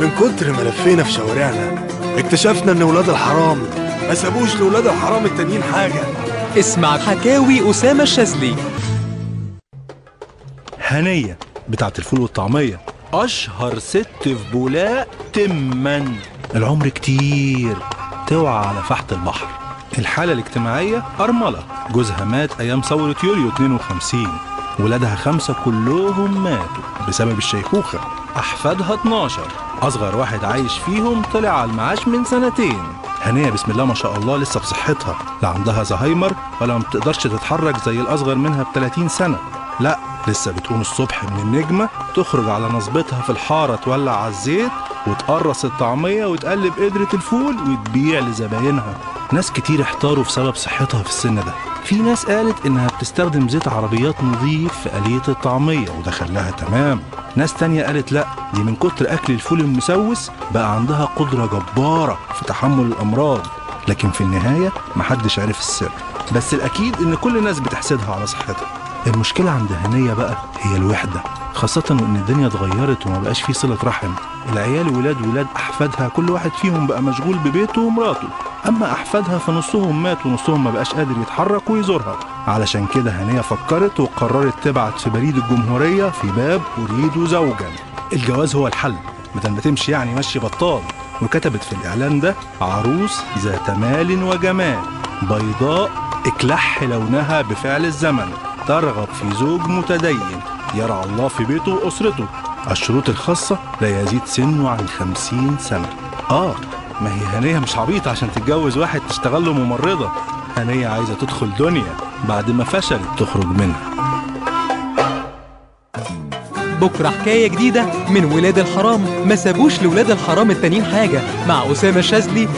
من كتر ما لفينا في شوارعنا اكتشفنا إن ولاد الحرام ما سابوش لولاد الحرام التانيين حاجة. اسمع حكاوي أسامة الشاذلي. هنية بتاعت الفول والطعمية. أشهر ست في بولاق تما. العمر كتير توعى على فحت البحر. الحالة الاجتماعية أرملة. جوزها مات أيام ثورة يوليو 52 ولادها خمسة كلهم ماتوا بسبب الشيخوخة. أحفادها 12 أصغر واحد عايش فيهم طلع على المعاش من سنتين. هنية بسم الله ما شاء الله لسه بصحتها. لا عندها زهايمر ولا ما بتقدرش تتحرك زي الأصغر منها ب 30 سنة. لا لسه بتقوم الصبح من النجمة تخرج على نصبتها في الحارة تولع على الزيت وتقرص الطعمية وتقلب قدرة الفول وتبيع لزباينها. ناس كتير احتاروا في سبب صحتها في السن ده. في ناس قالت إنها بتستخدم زيت عربيات نظيف في آلية الطعمية وده خلاها تمام. ناس تانية قالت لا دي من كتر أكل الفول المسوس بقى عندها قدرة جبارة في تحمل الأمراض. لكن في النهاية محدش عرف السر. بس الأكيد إن كل الناس بتحسدها على صحتها. المشكلة عند هنية بقى هي الوحدة خاصة وإن الدنيا اتغيرت وما بقاش فيه صلة رحم. العيال ولاد ولاد أحفادها كل واحد فيهم بقى مشغول ببيته ومراته. أما أحفادها فنصهم مات ونصهم ما بقاش قادر يتحرك ويزورها. علشان كده هنية فكرت وقررت تبعت في بريد الجمهورية في باب أريد زوجا. الجواز هو الحل بدل ما تمشي يعني مشي بطال. وكتبت في الإعلان ده عروس ذات مال وجمال بيضاء اكلح لونها بفعل الزمن ترغب في زوج متدين يرعى الله في بيته وأسرته. الشروط الخاصة لا يزيد سنه عن خمسين سنة. آه ما هي هنية مش عبيطة عشان تتجوز واحد تشتغل له ممرضة. هنية عايزة تدخل دنيا بعد ما فشلت تخرج منها. بكرة حكاية جديدة من ولاد الحرام. ما سابوش لولاد الحرام التانيين حاجة. مع أسامة الشاذلي